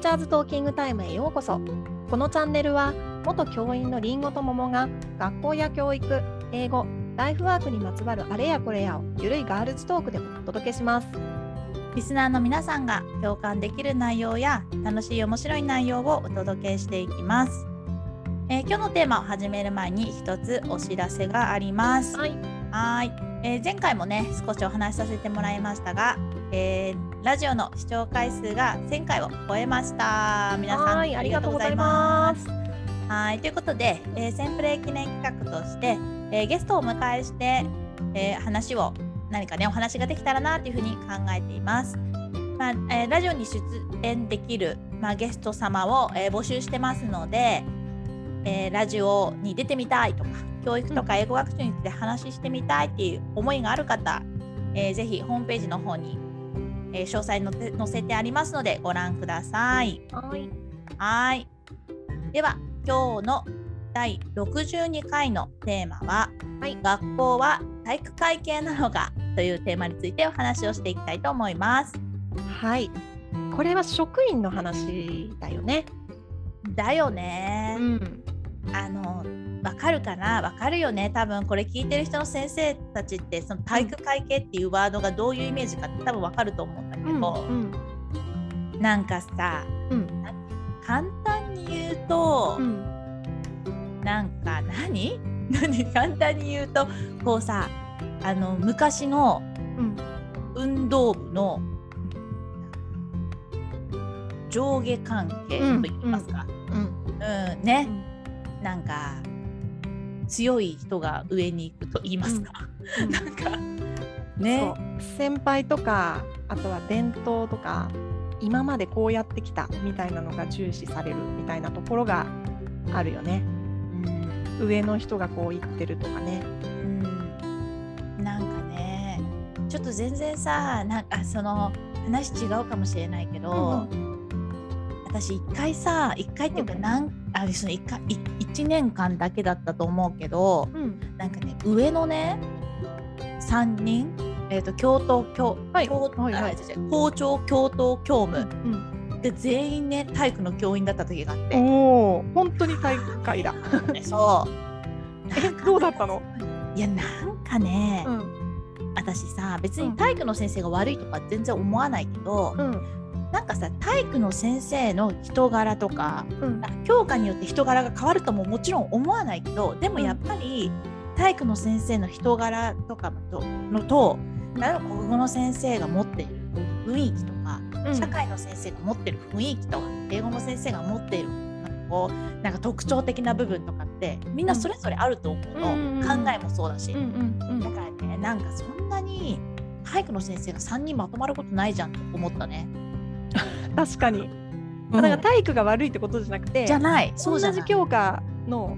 ーチャーズトーキングタイムへようこそ。このチャンネルは元教員のりんごと桃が学校や教育英語ライフワークにまつわるあれやこれやをゆるいガールズトークでお届けします。リスナーの皆さんが共感できる内容や楽しい面白い内容をお届けしていきます、えー今日のテーマを始める前に一つお知らせがあります。はい。はい、えー前回もね少しお話しさせてもらいましたが、えーラジオの視聴回数が1000回を超えました。皆さんはいありがとうございます。はいということで、えー、センプレイ記念企画として、えーゲストをお迎えして、えー話を何かねお話ができたらなというふうに考えています。まあえーラジオに出演できる、まあ、ゲスト様を、えー募集してますので、えーラジオに出てみたいとか教育とか英語学習について話してみたいっていう思いがある方、えーぜひホームページの方に、えー詳細載せ載せてありますのでご覧ください。はいはい。では、今日の第62回のテーマは、はい学校は体育会系なのかというテーマについてお話をしていきたいと思います。はいこれは職員の話だよねだよね。んあの、わかるかな？わかるよね？多分これ聞いてる人の先生たちって、その体育会系っていうワードがどういうイメージかって多分わかると思うんだけうんど、うん。なんかさ、うん。簡単に言うと、うん。なんか何？何？簡単に言うとこうさあの昔のうん。運動部の上下関係と言いますか、うんうんね、なんか強い人が上に行くと言いますか、うん。なんか。そねう。先輩とかあとは伝統とか今までこうやってきたみたいなのが重視されるみたいなところがあるよね。うん。上の人がこう言ってるとかね。うん。なんかねちょっと全然さなんかその話違うかもしれないけど、私一回さ一回っていうかうん。なんあその一回い一年間だけだったと思うけどうん。なんかね上のね3人えっ、と教頭教,、はい。教はいはい。校長教頭教務。うん。で全員ね体育の教員だった時があって、おお本当に体育会だ。ね そう。えどうだったの？い。やなんかね、うん。私さ別に体育の先生が悪いとか全然思わないけど、うんなんかさ体育の先生の人柄とかうん。あ教科によって人柄が変わるとももちろん思わないけどでもやっぱり体育の先生の人柄とかとのとなんか国語の先生が持っている雰囲気とか、うん。社会の先生が持ってる雰囲気とか英語の先生が持っているなんかこうなんか特徴的な部分とかってみんなそれぞれあると思うの、うん考えもそうだし、うんうんだからねなんかそんなに体育の先生が3人まとまることないじゃんと思ったね。確かに、だから体育が悪いってことじゃなくてじゃない。そ同うじ教科の、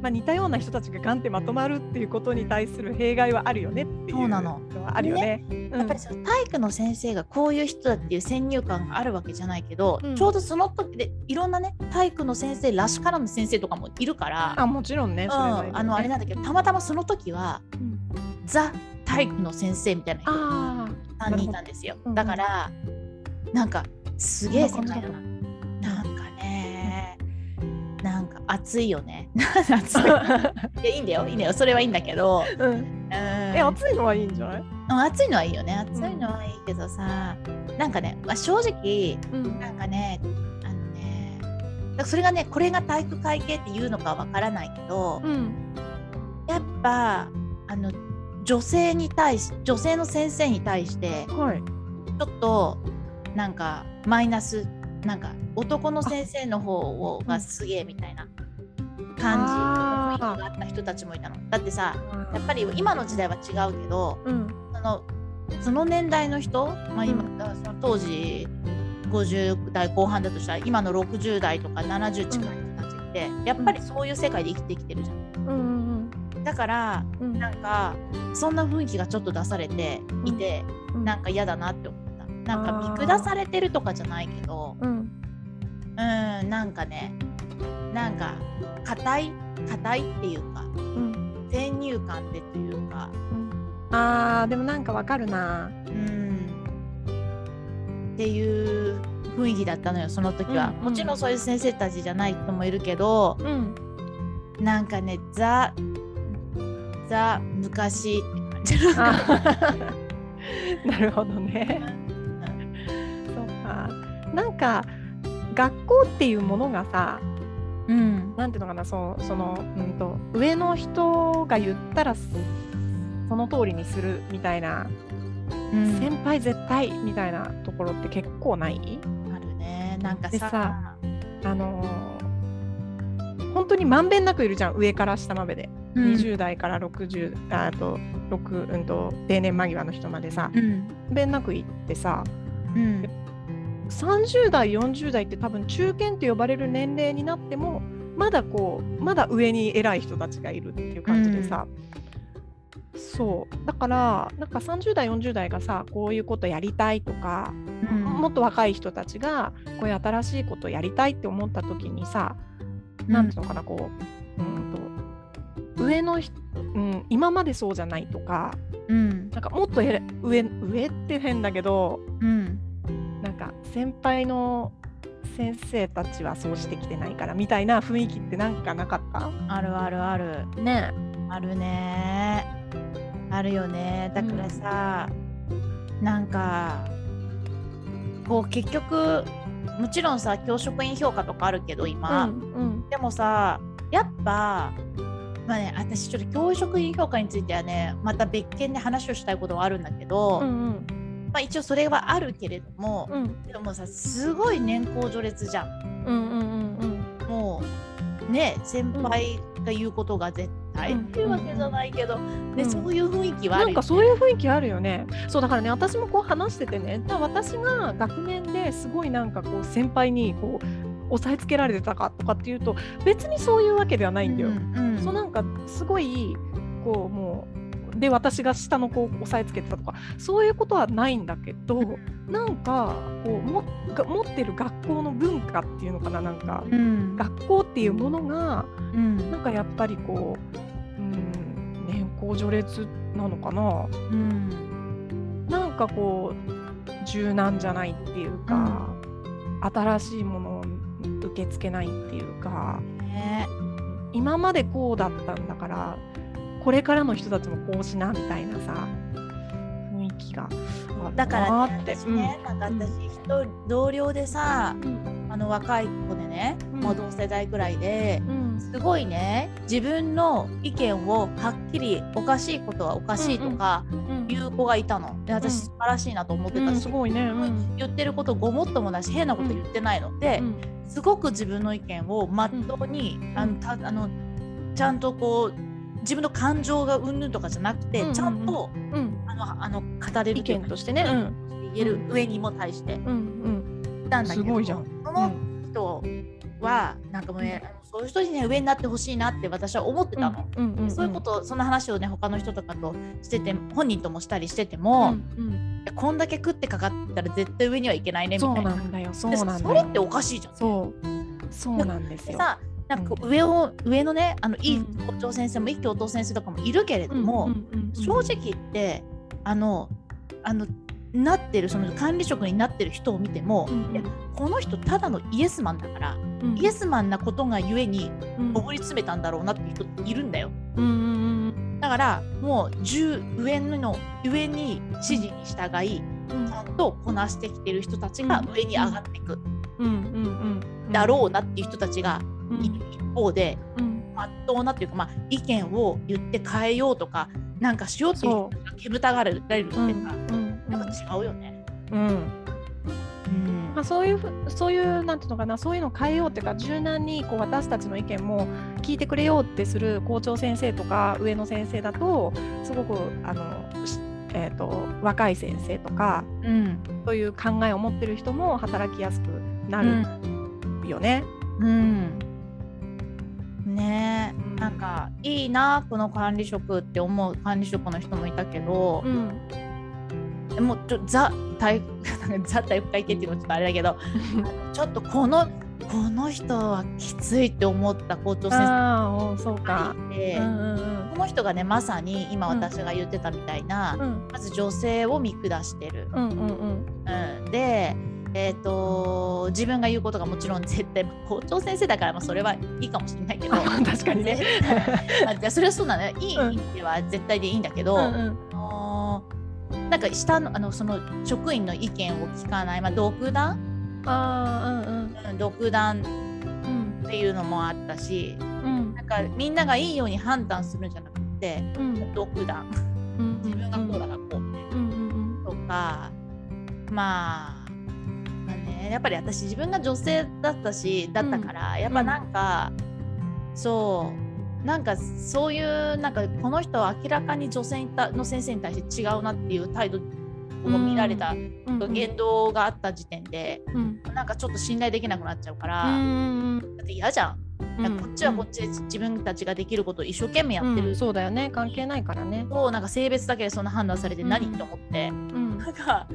まあ、似たような人たちがガンってまとまるっていうことに対する弊害はあるよねっていうそうなの。はあるよね。うん。やっぱりその体育の先生がこういう人だっていう先入観があるわけじゃないけど、うん。ちょうどその時でいろんなね体育の先生らしからぬ先生とかもいるから、あもちろんね、うん、あのあれなんだけどたまたまその時はうん。ザ体育の先生みたいな人ああ3人いたんですよ。だからなんかすげえ世界だなんかねなんか熱いよね。熱い。いやいいんだよいいんだよ。それはいいんだけど、うん、うん、え暑いのはいいんじゃない、うん暑いのはいいよね。暑いのはいいけどさ、なんかね、まあ、正直うん。なんかねあのねだそれがねこれが体育会系っていうのかわからないけど、うん。やっぱあの女性に対し女性の先生に対してはい、ちょっとなんかマイナスなんか男の先生の方をがすげえみたいな感じの雰囲気があった人たちもいたの。だってさやっぱり今の時代は違うけどうん。そのその年代の人、まあ、今、うんその当時50代後半だとしたら今の60代とか70近い人たちって、やっぱりそういう世界で生きてきてるじゃん。うんうんだからうん。なんかそんな雰囲気がちょっと出されていて、うん。なんか嫌だなって思った。なんか見下されてるとかじゃないけどうん。うんなんかねなんか硬い硬いっていうかうん。先入観でというか。うん。あーでもなんかわかるな。うん。っていう雰囲気だったのよその時は、うんうん。もちろんそういう先生たちじゃない人もいるけどうん。なんかねザザ昔って なるほどね。なんか学校っていうものがさ、うん。なんていうのかな、そうそのうんと上の人が言ったらその通りにするみたいな、うん。先輩絶対みたいなところって結構ない？あるね。なんかさでさあのー本当にまんべんなくいるじゃん上から下までで、うん。20代から60ああと6うんと定年間際の人までさ、うん。まんべんなくいってさうん30代40代って多分中堅って呼ばれる年齢になってもまだこうまだ上に偉い人たちがいるっていう感じでさ、そう。だからなんか30代40代がさこういうことやりたいとか、うん。もっと若い人たちがこういう新しいことやりたいって思った時にさ、なんていうのかなこううんと上の人、うん、今までそうじゃないとかうん。なんかもっとえ上上って変だけどうん先輩の先生たちはそうしてきてないからみたいな雰囲気ってなんかなかった？あるあるある。ね。あるね。あるよね。だからさ、なんかこう結局もちろんさ教職員評価とかあるけど今、うん。でもさやっぱまあね私ちょっと教職員評価についてはねまた別件で話をしたいことはあるんだけど、うんうんまあ、一応それはあるけれども、うん。でもさすごい年功序列じゃん。うんうんうんうん。もうね先輩が言うことが絶対っていうわけじゃないけど、ねうん。そういう雰囲気はあるよ、ね、なんかそういう雰囲気あるよね。そうだからね私もこう話しててね。じゃあ私が学年ですごいなんかこう先輩にこう押さえつけられてたかとかっていうと別にそういうわけではないんだよ。うんうん。そうなんかすごいこうもうで私が下の子を押さえつけてたとかそういうことはないんだけどなんかこうもが持ってる学校の文化っていうのかななんか。うん。学校っていうものがうん。なんかやっぱりこう、うん、年功序列なのかな。うん。なんかこう柔軟じゃないっていうか、新しいものを受け付けないっていうかね。今までこうだったんだからこれからの人たちもこうしなみたいなさ雰囲気が。だからねなって。私ね、なんか私人同僚でさうん。あの若い子でね、うん。もう同世代ぐらいでうん。すごいね自分の意見をはっきりおかしいことはおかしいとかうん。言う子がいたの。で私うん。素晴らしいなと思ってうんたし、すごいね。うん。言ってることごもっともだし変なこと言ってないの。で、うん。すごく自分の意見をまっとうに、あのたあのちゃんとこう自分の感情がうんぬんとかじゃなくて、うんうんうんちゃんとうんあのあの語れる意見としてね。うん言える上にも対してうんうん言ったんだけどすごいじゃんその人はなんかもうね、そういう人にね上になってほしいなって私は思ってたの。うんうんんそういうことその話をね他の人とかとしてて本人ともしたりしてても、うんうんこんだけ食ってかかったら絶対上にはいけないねみたそいうな。なんだよ。そうでなんだよ。それっておかしいじゃん。そうそうなんですよ。でさなんか上を、上のねあのいいうん。校長先生もいい教頭先生とかもいるけれども、正直言ってあのあのなってるその管理職になってる人を見ても、いやこの人ただのイエスマンだから、うん。イエスマンなことがゆえにうん。上り詰めたんだろうなっていう人いるんだよ。だからもう10上の上に指示に従いうん。ちゃんとこなしてきてる人たちが上に上がっていくだろうなっていう人たちが一方で、うん。まっとうなっていうか、まあ、意見を言って変えようとかなんかしようっていう人が煙たがられるってさ、うんうんなんか違うよね。うん。うん。まあ、そういうふそういうなんていうのかなそういうのを変えようっていうか柔軟にこう私たちの意見も聞いてくれようってする校長先生とか上の先生だとすごくあの、しえー、と若い先生とかうん。そういう考えを持ってる人も働きやすくなうるん。よね。うんね。うんえなんかいいなこの管理職って思う管理職の人もいたけどう、ん。でもちょザ体ザ体育会系っていうのもちょっとあれだけど ちょっとこのこの人はきついって思った校長先生ああおそうがか。いて、うんうん。この人がねまさに今うん。私が言ってたみたいな、うん。まず女性を見下してる。うんうんうん。うん、でえー、と自分が言うことがもちろん絶対校長先生だからまあそれはいいかもしれないけど。確かにね。まあ、それはそうなのよ。いい意味では絶対でいいんだけど、うんなんか下のあのその職員の意見を聞かない、まあ、独断、うん、ああうん。うん、独断うん。っていうのもあったしうん。なんかみんながいいように判断するんじゃなくてうん。独断。うん自分がこうだからこうとかまあやっぱり私自分が女性だったしだったから、やっぱなんか、そうなんかそういうなんかこの人は明らかに女性の先生に対して違うなっていう態度を見られたうん。うん。言動があった時点で、うん。なんかちょっと信頼できなくなっちゃうから、うん。だって嫌じゃん。なん。かこっちはこっちで自分たちができることを一生懸命やってる、うん。そうだよね。関係ないからね。となんか性別だけでそんな判断されて何、うんと思って。うん。なんか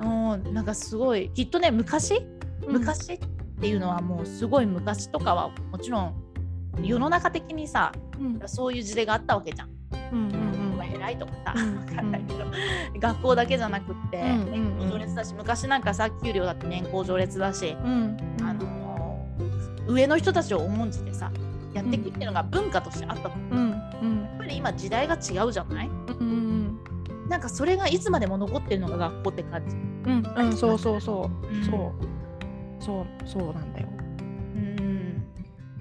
もうなんかすごいきっとね昔？昔っていうのはもうすごい昔とかはもちろん世の中的にさうん。そういう時代があったわけじゃん。うんうんまあ偉いとかさ、うんわかんないけど、学校だけじゃなくって、うんうんうん。年功序列だし昔なんかさ給料だって年功序列だし、うん。あの上の人たちを重んじてさやっていくっていうのが文化としてあったと思う。うん。うん。やっぱり今時代が違うじゃない？うん。なんかそれがいつまでも残ってるのが学校って感じ。うんうんそうそうそう。うん。そう。そうそうなんだよ。うん。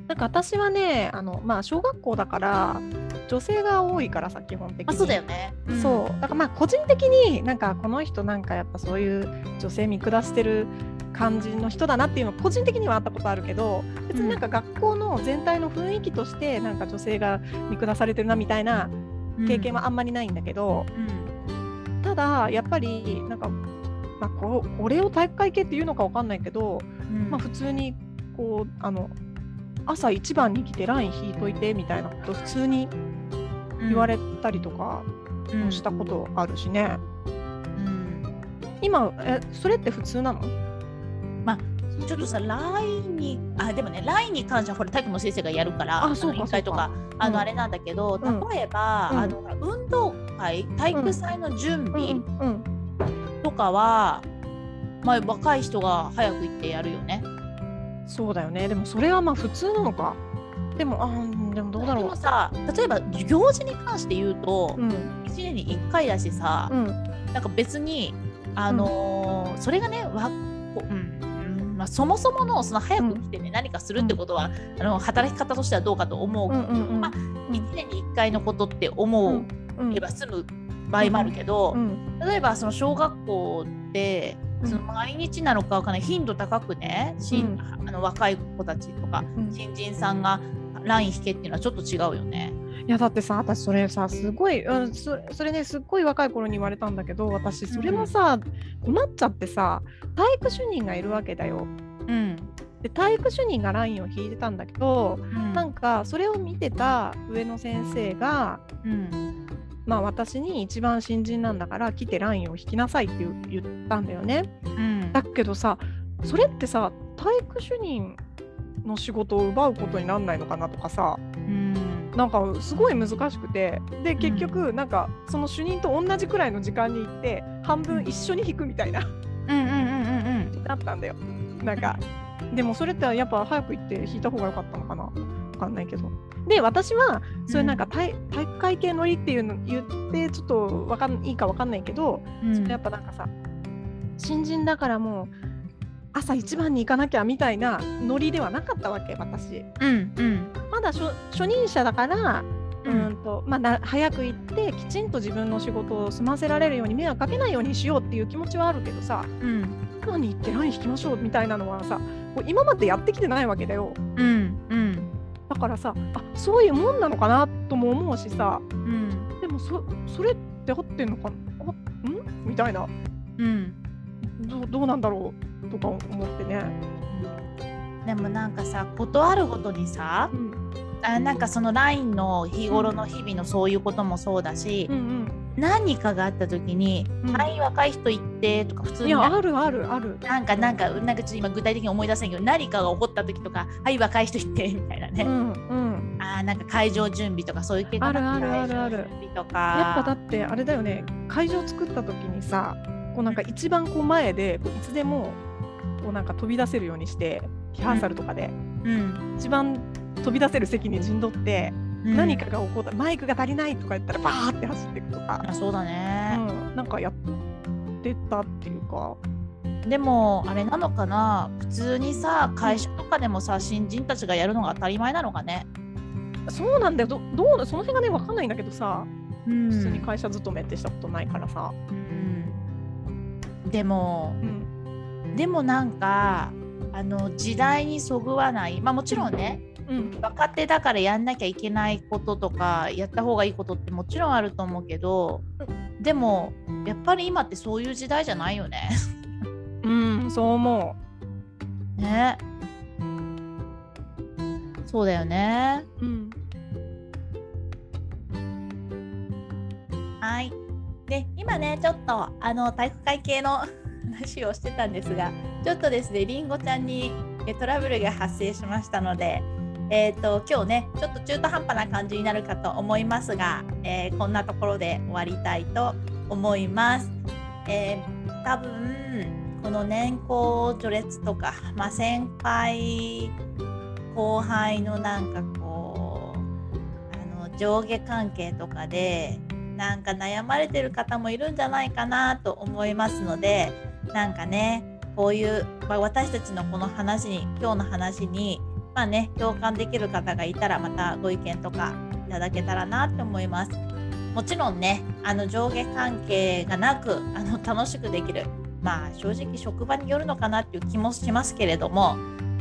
なんか私はねあのまあ小学校だから女性が多いからさ基本的に。まあそうだよね。そう。だからまあ個人的になんかこの人なんかやっぱそういう女性見下してる感じの人だなっていうのは個人的にはあったことあるけど別になんか学校の全体の雰囲気としてなんか女性が見下されてるなみたいなうん経験はあんまりないんだけど、うん。ただやっぱりなんか、まあ、こうこれを体育会系っていうのかわかんないけど、うん。まあ、普通にこうあの朝一番に来てライン引いといてみたいなこと普通に言われたりとかうん。したことあるしね。うん。今えそれって普通なの？ちょっとさ LINE にあでもね LINE に関してはほら体育の先生がやるからあそうかの委員会とかあの、うん。あれなんだけどうん。例えば、うん。あの運動会体育祭の準備かは、まあ、若い人が早く行ってやるよね。そうだよね。でもそれはまあ普通なのか。でもあーでもどうだろう。でもさ例えば行事に関して言うと、うん。1年に1回だしさ、うん。なんか別にあのーそれがねわこうんうんまあ、そもそものその早く来てね、何かするってことは、あの働き方としてはどうかと思う、うんうんうんまあ1年に1回のことって思ううん。れば済む場合もあるけど、うん。例えばその小学校でうん。その毎日なのかわかんない頻度高くね、しうん。あの若い子たちとかうん。新人さんがライン引けっていうのはちょっと違うよね。いやだってさ私それさすごい、うん、そそれねすっごい若い頃に言われたんだけど私それもさ、困っちゃってさ体育主任がいるわけだよ。うん。で体育主任がラインを引いてたんだけどうん。なんかそれを見てた上の先生が、うんまあ、私に一番新人なんだから来てラインを引きなさいって言ったんだよね。うん。だけどさそれってさ体育主任の仕事を奪うことになんないのかなとかさうん。なんかすごい難しくて。で結局なんかその主任と同じくらいの時間に行って半分一緒に引くみたいな。うんうんうんうんうん。だったんだよ。なんかでもそれってやっぱ早く行って引いた方が良かったのかな。わかんないけど。で私はそういうなんか体,、体育会系乗りっていうの言ってちょっとわかんいいかわかんないけど、うん。それやっぱなんかさ新人だからもう朝一番に行かなきゃみたいなノリではなかったわけ私。うんうん。まだ初初任者だからううんんとまあ、な早く行ってきちんと自分の仕事を済ませられるように迷惑かけないようにしようっていう気持ちはあるけどさうん今に行ってライン引きましょうみたいなのはさ今までやってきてないわけだよ。うんうんだからさあそういうもんなのかなとも思うしさ。うん。でもそそれって合ってんのかな？あん？みたいな。うん。どうどうなんだろう？とか思ってね。でもなんかさことあるごとにさうん。あなんかその LINE の日頃の日々のそういうこともそうだし、うん何かがあった時に「うんはい若い人行って」とか普うん、通にないやあるあるある。なんかなんかなんかちょっと今具体的に思い出せんけど何かが起こった時とか「はい若い人行って」みたいなね、うんうん、あーなんか会場準備とかそういう系かなあるあるあるある。やっぱだってあれだよね。会場作った時にさこうなんか一番こう前でこういつでもこうなんか飛び出せるようにしてリハーサルとかで、うん。一番飛び出せる席に陣取って、うん何かが起こったマイクが足りないとか言ったらバーって走っていくとか、あそうだね、うん、なんかやってたっていうか。でもあれなのかな？普通にさ会社とかでもさ新人たちがやるのが当たり前なのかね、そうなんだよ。どどうなその辺がね分かんないんだけどさ。うん。普通に会社勤めってしたことないからさ、うん。でもうん。でもなんかあの時代にそぐわない。まあもちろんねうん若手だからやんなきゃいけないこととかやった方がいいことってもちろんあると思うけどでもやっぱり今ってそういう時代じゃないよね。うん、そう思ねそうだよね。う、うん、はい。で今ねちょっとあの体育会系の話をしてたんですがちょっとですねりんごちゃんにえトラブルが発生しましたので。えー、と今日ねちょっと中途半端な感じになるかと思いますが、えーこんなところで終わりたいと思います。えー多分この年功序列とか、まあ、先輩後輩のなんかこうあの上下関係とかでなんか悩まれてる方もいるんじゃないかなと思いますのでなんかねこういう、まあ、私たちのこの話に今日の話にまあね共感できる方がいたらまたご意見とかいただけたらなと思います。もちろんねあの上下関係がなくあの楽しくできるまあ正直職場によるのかなっていう気もしますけれども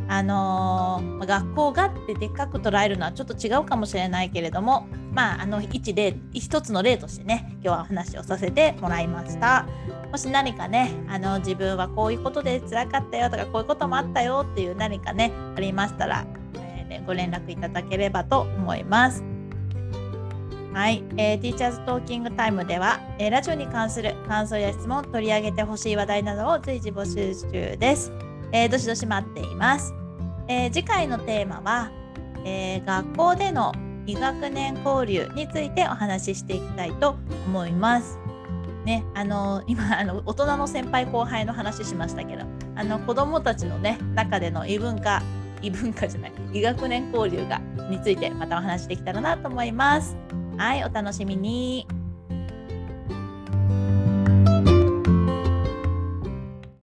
あのー学校がってでっかく捉えるのはちょっと違うかもしれないけれどもまああの一例一つの例としてね今日はお話をさせてもらいましたもし何かねあの自分はこういうことで辛かったよとかこういうこともあったよっていう何かねありましたら、えーご連絡いただければと思いますはい、えー、ティーチャーズトーキングタイムでは、えーラジオに関する感想や質問、取り上げてほしい話題などを随時募集中です。えーどしどし待っています。えー次回のテーマは、えー学校での医学年交流についてお話ししていきたいと思います。ね、あの今あの大人の先輩後輩の話しましたけどあの子どもたちの、ね、中での異文化異文化じゃない異学年交流がについてまたお話できたらなと思います。はい、お楽しみに。